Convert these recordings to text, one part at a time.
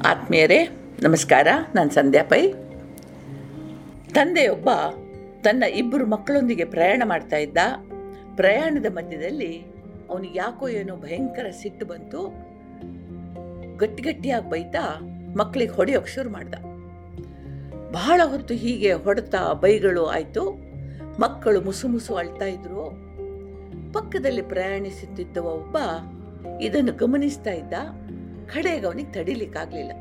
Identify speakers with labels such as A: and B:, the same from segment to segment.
A: ಆತ್ಮೀಯರೇ, ನಮಸ್ಕಾರ. ನಾನು ಸಂಧ್ಯಾ ಪೈ. ತಂದೆಯೊಬ್ಬ ತನ್ನ ಇಬ್ಬರು ಮಕ್ಕಳೊಂದಿಗೆ ಪ್ರಯಾಣ ಮಾಡ್ತಾ ಇದ್ದ. ಪ್ರಯಾಣದ ಮಧ್ಯದಲ್ಲಿ ಅವನಿಗೆ ಯಾಕೋ ಏನೋ ಭಯಂಕರ ಸಿಟ್ಟು ಬಂತು. ಗಟ್ಟಿ ಗಟ್ಟಿಯಾಗಿ ಬೈತಾ ಮಕ್ಕಳಿಗೆ ಹೊಡೆಯೋಕೆ ಶುರು ಮಾಡ್ದ. ಬಹಳ ಹೊತ್ತು ಹೀಗೆ ಹೊಡೆತ ಬೈಗಳು ಆಯಿತು. ಮಕ್ಕಳು ಮುಸು ಮುಸು ಅಳ್ತಾ ಇದ್ರು. ಪಕ್ಕದಲ್ಲಿ ಪ್ರಯಾಣಿಸುತ್ತಿದ್ದವ ಒಬ್ಬ ಇದನ್ನು ಗಮನಿಸ್ತಾ ಇದ್ದ. ಕಡೆಗೆ ಅವನಿಗೆ ತಡಿಲಿಕ್ಕಾಗಲಿಲ್ಲ.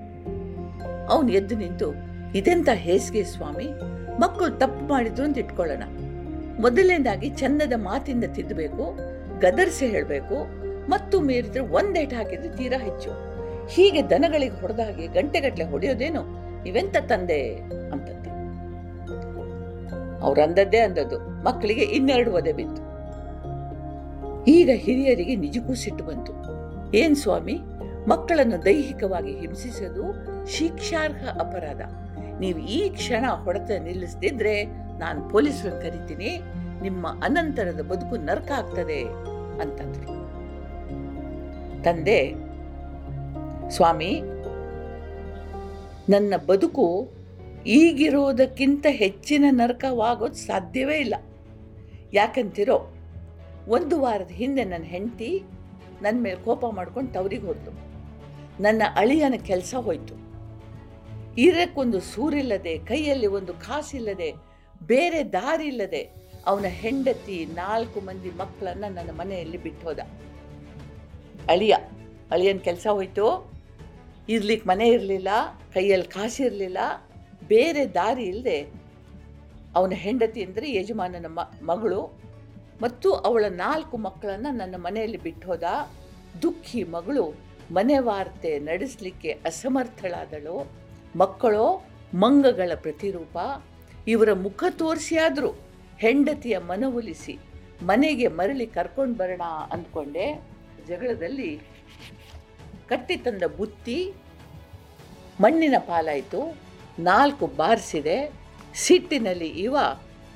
A: ಅವನು ಎದ್ದು ನಿಂತು, ಇದೆಂತ ಹೇಸಿಗೆ ಸ್ವಾಮಿ? ಮಕ್ಕಳು ತಪ್ಪು ಮಾಡಿದ್ರು ಅಂತ ಇಟ್ಕೊಳ್ಳೋಣ. ಮೊದಲನೇದಾಗಿ ಚಂದದ ಮಾತಿಂದ ತಿದ್ದಬೇಕು ಗದರ್ಸಿ ಹೇಳಬೇಕು, ಮತ್ತು ಮೀರಿದ್ರೆ ಒಂದೇಟ್ ಹಾಕಿದ್ರೆ ತೀರಾ ಹೆಚ್ಚು. ಹೀಗೆ ದನಗಳಿಗೆ ಹೊಡೆದಾಗಿ ಗಂಟೆಗಟ್ಟಲೆ ಹೊಡೆಯೋದೇನು? ಇವೆಂತ ತಂದೆ? ಅಂತ ಅವ್ರಂದದ್ದೇ ಅಂದದ್ದು. ಮಕ್ಕಳಿಗೆ ಇನ್ನೆರಡು ಒದೆ ಬಿತ್ತು. ಈಗ ಹಿರಿಯರಿಗೆ ನಿಜಕ್ಕೂ ಸಿಟ್ಟು ಬಂತು. ಏನ್ ಸ್ವಾಮಿ? ಮಕ್ಕಳನ್ನು ದೈಹಿಕವಾಗಿ ಹಿಂಸಿಸೋದು ಶಿಕ್ಷಾರ್ಹ ಅಪರಾಧ. ನೀವು ಈ ಕ್ಷಣ ಹೊಡೆತ ನಿಲ್ಲಿಸದಿದ್ರೆ ನಾನು ಪೊಲೀಸರನ್ನು ಕರಿತೀನಿ, ನಿಮ್ಮ ಅನಂತರದ ಬದುಕು ನರ್ಕ ಆಗ್ತದೆ ಅಂತಂದ್ರು. ತಂದೆ, ಸ್ವಾಮಿ, ನನ್ನ ಬದುಕು ಈಗಿರೋದಕ್ಕಿಂತ ಹೆಚ್ಚಿನ ನರಕವಾಗೋದು ಸಾಧ್ಯವೇ ಇಲ್ಲ. ಯಾಕಂತಿರೋ, ಒಂದು ವಾರದ ಹಿಂದೆ ನನ್ನ ಹೆಂಡತಿ ನನ್ನ ಮೇಲೆ ಕೋಪ ಮಾಡ್ಕೊಂಡು ತವರಿಗೆ ಹೋದ್ಲು. ನನ್ನ ಅಳಿಯನ ಕೆಲಸ ಹೋಯ್ತು. ಇರಕ್ಕೊಂದು ಸೂರಿಲ್ಲದೆ, ಕೈಯಲ್ಲಿ ಒಂದು ಕಾಸಿಲ್ಲದೆ, ಬೇರೆ ದಾರಿ ಇಲ್ಲದೆ ಅವನ ಹೆಂಡತಿ ನಾಲ್ಕು ಮಂದಿ ಮಕ್ಕಳನ್ನ ನನ್ನ ಮನೆಯಲ್ಲಿ ಬಿಟ್ಟು ಹೋದ ಅಳಿಯ, ಅಳಿಯನ ಕೆಲಸ ಹೋಯ್ತು. ಇರ್ಲಿಕ್ಕೆ ಮನೆ ಇರಲಿಲ್ಲ, ಕೈಯಲ್ಲಿ ಕಾಸಿರಲಿಲ್ಲ ಬೇರೆ ದಾರಿ ಇಲ್ಲದೆ ಅವನ ಹೆಂಡತಿ ಅಂದರೆ ಯಜಮಾನನ ಮಗಳು ಮತ್ತು ಅವಳ ನಾಲ್ಕು ಮಕ್ಕಳನ್ನು ನನ್ನ ಮನೆಯಲ್ಲಿ ಬಿಟ್ಟು ಹೋದ ದುಃಖಿ ಮಗಳು ಮನೆ ವಾರ್ತೆ ನಡೆಸಲಿಕ್ಕೆ ಅಸಮರ್ಥಳಾದಳು. ಮಕ್ಕಳೋ, ಮಂಗಗಳ ಪ್ರತಿರೂಪ. ಇವರ ಮುಖ ತೋರಿಸಿಯಾದರೂ. ಹೆಂಡತಿಯ ಮನವೊಲಿಸಿ ಮನೆಗೆ ಮರಳಿ ಕರ್ಕೊಂಡು ಬರೋಣ ಅಂದ್ಕೊಂಡೆ. ಜಗಳದಲ್ಲಿ ಕಟ್ಟಿ ತಂದ ಬುತ್ತಿ, ಮಣ್ಣಿನ ಪಾಲಾಯಿತು. ನಾಲ್ಕು ಬಾರಿಸಿದೆ ಸಿಟ್ಟಿನಲ್ಲಿ ಇವ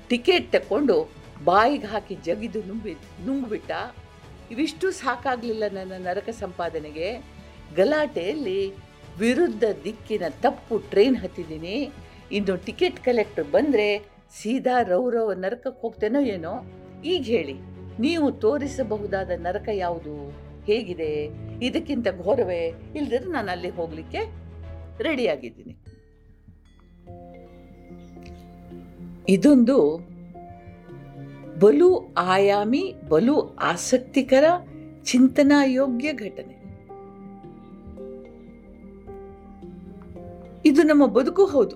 A: ಟಿಕೆಟ್ ತಕ್ಕೊಂಡು ಬಾಯಿಗೆ ಹಾಕಿ ಜಗಿದು ನುಂಬಿ, ನುಂಗ್ಬಿಟ್ಟ. ಇವಿಷ್ಟು ಸಾಕಾಗಲಿಲ್ಲ ನನ್ನ ನರಕ ಸಂಪಾದನೆಗೆ. ಗಲಾಟೆಯಲ್ಲಿ ವಿರುದ್ಧ ದಿಕ್ಕಿನ ತಪ್ಪು ಟ್ರೈನ್ ಹತ್ತಿದ್ದೀನಿ. ಇನ್ನು ಟಿಕೆಟ್ ಕಲೆಕ್ಟರ್ ಬಂದರೆ ಸೀದಾ ರೌರವ ನರಕಕ್ಕೆ ಹೋಗ್ತೇನೋ ಏನೋ? ಈಗ ಹೇಳಿ, ನೀವು ತೋರಿಸಬಹುದಾದ ನರಕ ಯಾವುದು? ಹೇಗಿದೆ? ಇದಕ್ಕಿಂತ ಘೋರವೇ ಇಲ್ದಿದ್ರೆ ನಾನು ಅಲ್ಲಿ ಹೋಗಲಿಕ್ಕೆ ರೆಡಿಯಾಗಿದ್ದೀನಿ. ಇದೊಂದು ಬಲು ಆಯಾಮಿ, ಬಲು ಆಸಕ್ತಿಕರ, ಚಿಂತನಾಯೋಗ್ಯ ಘಟನೆ. ಇದು ನಮ್ಮ ಬದುಕು ಹೌದು.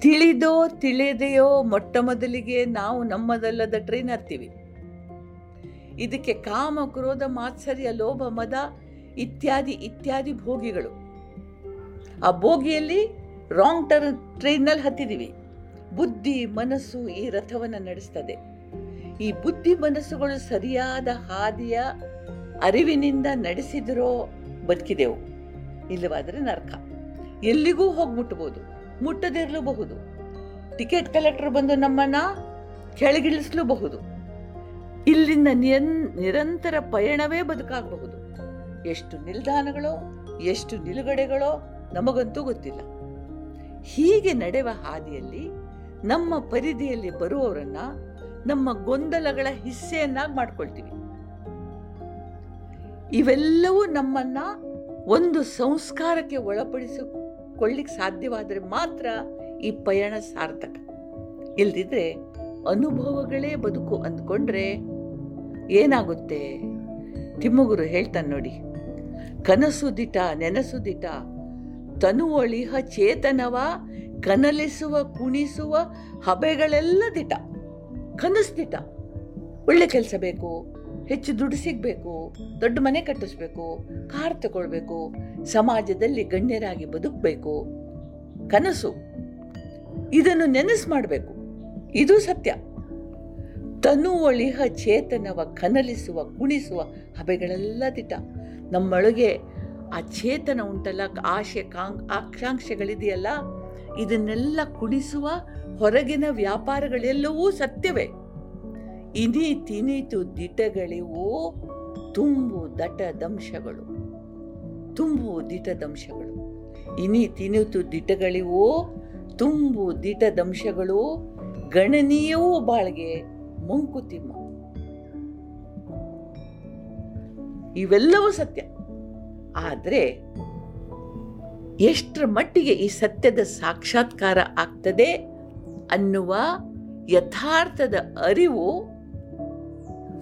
A: ತಿಳಿದೋ ತಿಳಿಯದೆಯೋ ಮೊಟ್ಟ ಮೊದಲಿಗೆ ನಾವು ನಮ್ಮದಲ್ಲದ ಟ್ರೈನ್ ಹತ್ತೀವಿ ಇದಕ್ಕೆ ಕಾಮ, ಕ್ರೋಧ, ಮಾತ್ಸರ್ಯ, ಲೋಭ, ಮದ ಇತ್ಯಾದಿ ಇತ್ಯಾದಿ ಭೋಗಿಗಳು. ಆ ಭೋಗಿಯಲ್ಲಿ ರಾಂಗ್ ಟರ್ನ್ ಟ್ರೈನ್ನಲ್ಲಿ ಹತ್ತಿದ್ದೀವಿ ಬುದ್ಧಿ, ಮನಸ್ಸು ಈ ರಥವನ್ನು ನಡೆಸ್ತದೆ. ಈ ಬುದ್ಧಿ ಮನಸ್ಸುಗಳು ಸರಿಯಾದ ಹಾದಿಯ ಅರಿವಿನಿಂದ ನಡೆಸಿದರೋ ಬದುಕಿದೆವು. ಇಲ್ಲವಾದರೆ ನರ್ಕ. ಎಲ್ಲಿಗೂ ಹೋಗಿ ಮುಟ್ಟಬಹುದು ಮುಟ್ಟದಿರಲೂಬಹುದು. ಟಿಕೆಟ್ ಕಲೆಕ್ಟರ್ ಬಂದು ನಮ್ಮನ್ನ ಕೆಳಗಿಳಿಸಲೂಬಹುದು. ಇಲ್ಲಿಂದ ನಿರಂತರ ಪಯಣವೇ ಬದುಕಾಗಬಹುದು. ಎಷ್ಟು ನಿಲ್ದಾಣಗಳೋ, ಎಷ್ಟು ನಿಲುಗಡೆಗಳೋ ನಮಗಂತೂ ಗೊತ್ತಿಲ್ಲ. ಹೀಗೆ ನಡೆವ ಹಾದಿಯಲ್ಲಿ ನಮ್ಮ ಪರಿಧಿಯಲ್ಲಿ ಬರುವವರನ್ನ ನಮ್ಮ ಗೊಂದಲಗಳ ಹಿಸ್ಸೆಯನ್ನಾಗಿ ಮಾಡ್ಕೊಳ್ತೀವಿ. ಇವೆಲ್ಲವೂ ನಮ್ಮನ್ನ ಒಂದು ಸಂಸ್ಕಾರಕ್ಕೆ ಒಳಪಡಿಸಿಕೊಳ್ಳಿಕ್ಕೆ ಸಾಧ್ಯವಾದರೆ ಮಾತ್ರ ಈ ಪಯಣ ಸಾರ್ಥಕ. ಇಲ್ದಿದ್ರೆ ಅನುಭವಗಳೇ ಬದುಕು ಅಂದ್ಕೊಂಡ್ರೆ ಏನಾಗುತ್ತೆ? ತಿಮ್ಮಗುರು ಹೇಳ್ತಾನೆ ನೋಡಿ, ಕನಸು ದಿಟ, ನೆನಸು ದಿಟ, ತನುವಳಿಹ ಚೇತನವ, ಕನಲಿಸುವ ಕುಣಿಸುವ ಹಬೆಗಳೆಲ್ಲ ದಿಟ. ಕನಸು ದಿಟ ಒಳ್ಳೆ ಕೆಲಸ ಬೇಕು, ಹೆಚ್ಚು ದುಡ್ಡು ಸಿಗಬೇಕು, ದೊಡ್ಡ ಮನೆ ಕಟ್ಟಿಸ್ಬೇಕು, ಕಾರ್ ತಗೊಳ್ಬೇಕು, ಸಮಾಜದಲ್ಲಿ ಗಣ್ಯರಾಗಿ ಬದುಕಬೇಕು. ಕನಸು. ಇದನ್ನು ನೆನಸು ಮಾಡಬೇಕು. ಇದು ಸತ್ಯ. ತನುವಳಿಹ ಚೇತನವ ಕನಲಿಸುವ ಕುಣಿಸುವ ಹಬೆಗಳೆಲ್ಲ ದಿಟ ನಮ್ಮೊಳಗೆ ಆ ಚೇತನ ಉಂಟಲ್ಲ, ಆಶೆ, ಕಾಂಗ್, ಆಕಾಂಕ್ಷೆಗಳಿದೆಯಲ್ಲ, ಇದನ್ನೆಲ್ಲ ಕುಣಿಸುವ ಹೊರಗಿನ ವ್ಯಾಪಾರಗಳೆಲ್ಲವೂ ಸತ್ಯವೇ. ಇನಿ ತಿನಿತು ದಿಟಗಳಿವು ತುಂಬು ದಟ ದಂಶಗಳು ತುಂಬು ದಿಟ ದಂಶಗಳು ಇನಿ ತಿನಿತು ದಿಟಗಳಿವು ತುಂಬು ದಿಟದಂಶಗಳು ಗಣನೀಯವೂ ಬಾಳ್ಗೆ ಮಂಕುತಿಮ್ಮ. ಇವೆಲ್ಲವೂ ಸತ್ಯ. ಆದರೆ ಎಷ್ಟರ ಮಟ್ಟಿಗೆ ಈ ಸತ್ಯದ ಸಾಕ್ಷಾತ್ಕಾರ ಆಗ್ತದೆ? ಅನ್ನುವ ಯಥಾರ್ಥದ ಅರಿವು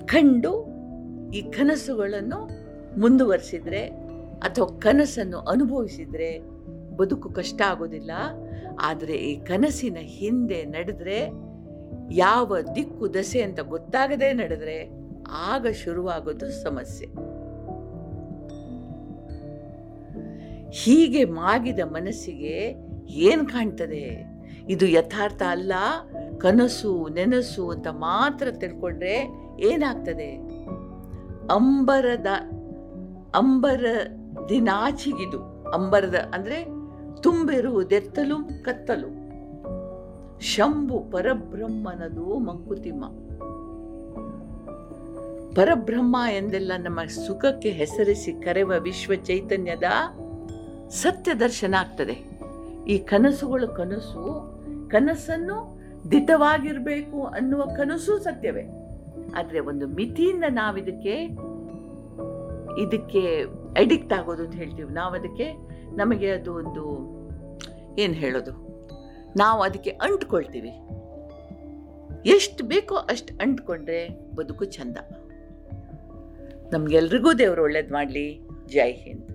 A: ಕಂಡು ಈ ಕನಸುಗಳನ್ನು ಮುಂದುವರಿಸಿದರೆ ಅಥವಾ ಕನಸನ್ನು ಅನುಭವಿಸಿದರೆ ಬದುಕು ಕಷ್ಟ ಆಗೋದಿಲ್ಲ. ಆದರೆ ಈ ಕನಸಿನ ಹಿಂದೆ ನಡೆದ್ರೆ, ಯಾವ ದಿಕ್ಕು ದಸೆ ಅಂತ ಗೊತ್ತಾಗದೆ ನಡೆದ್ರೆ ಆಗ ಶುರುವಾಗೋದು ಸಮಸ್ಯೆ. ಹೀಗೆ ಮಾಗಿದ ಮನಸ್ಸಿಗೆ ಏನು ಕಾಣ್ತದೆ? ಇದು ಯಥಾರ್ಥ ಅಲ್ಲ. ಕನಸು, ನೆನಸು ಅಂತ ಮಾತ್ರ ತಿಳ್ಕೊಂಡ್ರೆ ಏನಾಗ್ತದೆ? ಅಂಬರದ, ಅಂಬರ ದಿನಾಚಿಗಿದು. ಅಂಬರದ ಅಂದ್ರೆ ತುಂಬಿರುವುದೆತ್ತಲು ಕತ್ತಲು. ಶಂಭು ಪರಬ್ರಹ್ಮನದು ಮಂಕುತಿಮ್ಮ. ಪರಬ್ರಹ್ಮ ಎಂದೆಲ್ಲ ನಮ್ಮ ಸುಖಕ್ಕೆ ಹೆಸರಿಸಿ ಕರೆವ ವಿಶ್ವ ಚೈತನ್ಯದ ಸತ್ಯ ದರ್ಶನ ಆಗ್ತದೆ. ಈ ಕನಸುಗಳ ಕನಸು, ಕನಸನ್ನು ದಿತವಾಗಿರಬೇಕು ಅನ್ನುವ ಕನಸು ಸತ್ಯವೇ. ಆದರೆ ಒಂದು ಮಿತಿಯಿಂದ ನಾವಿದಕ್ಕೆ, ಇದಕ್ಕೆ ಅಡಿಕ್ಟ್ ಆಗೋದು ಅಂತ ಹೇಳ್ತೀವಿ. ನಾವು ಅದಕ್ಕೆ ನಮಗೆ ಅದು ಒಂದು, ಏನು ಹೇಳೋದು? ನಾವು ಅದಕ್ಕೆ ಅಂಟ್ಕೊಳ್ತೀವಿ. ಎಷ್ಟು ಬೇಕೋ ಅಷ್ಟು ಅಂಟ್ಕೊಂಡ್ರೆ ಬದುಕು ಚಂದ. ನಮಗೆಲ್ರಿಗೂ ದೇವರು ಒಳ್ಳೇದು ಮಾಡಲಿ. ಜೈ ಹಿಂದ್.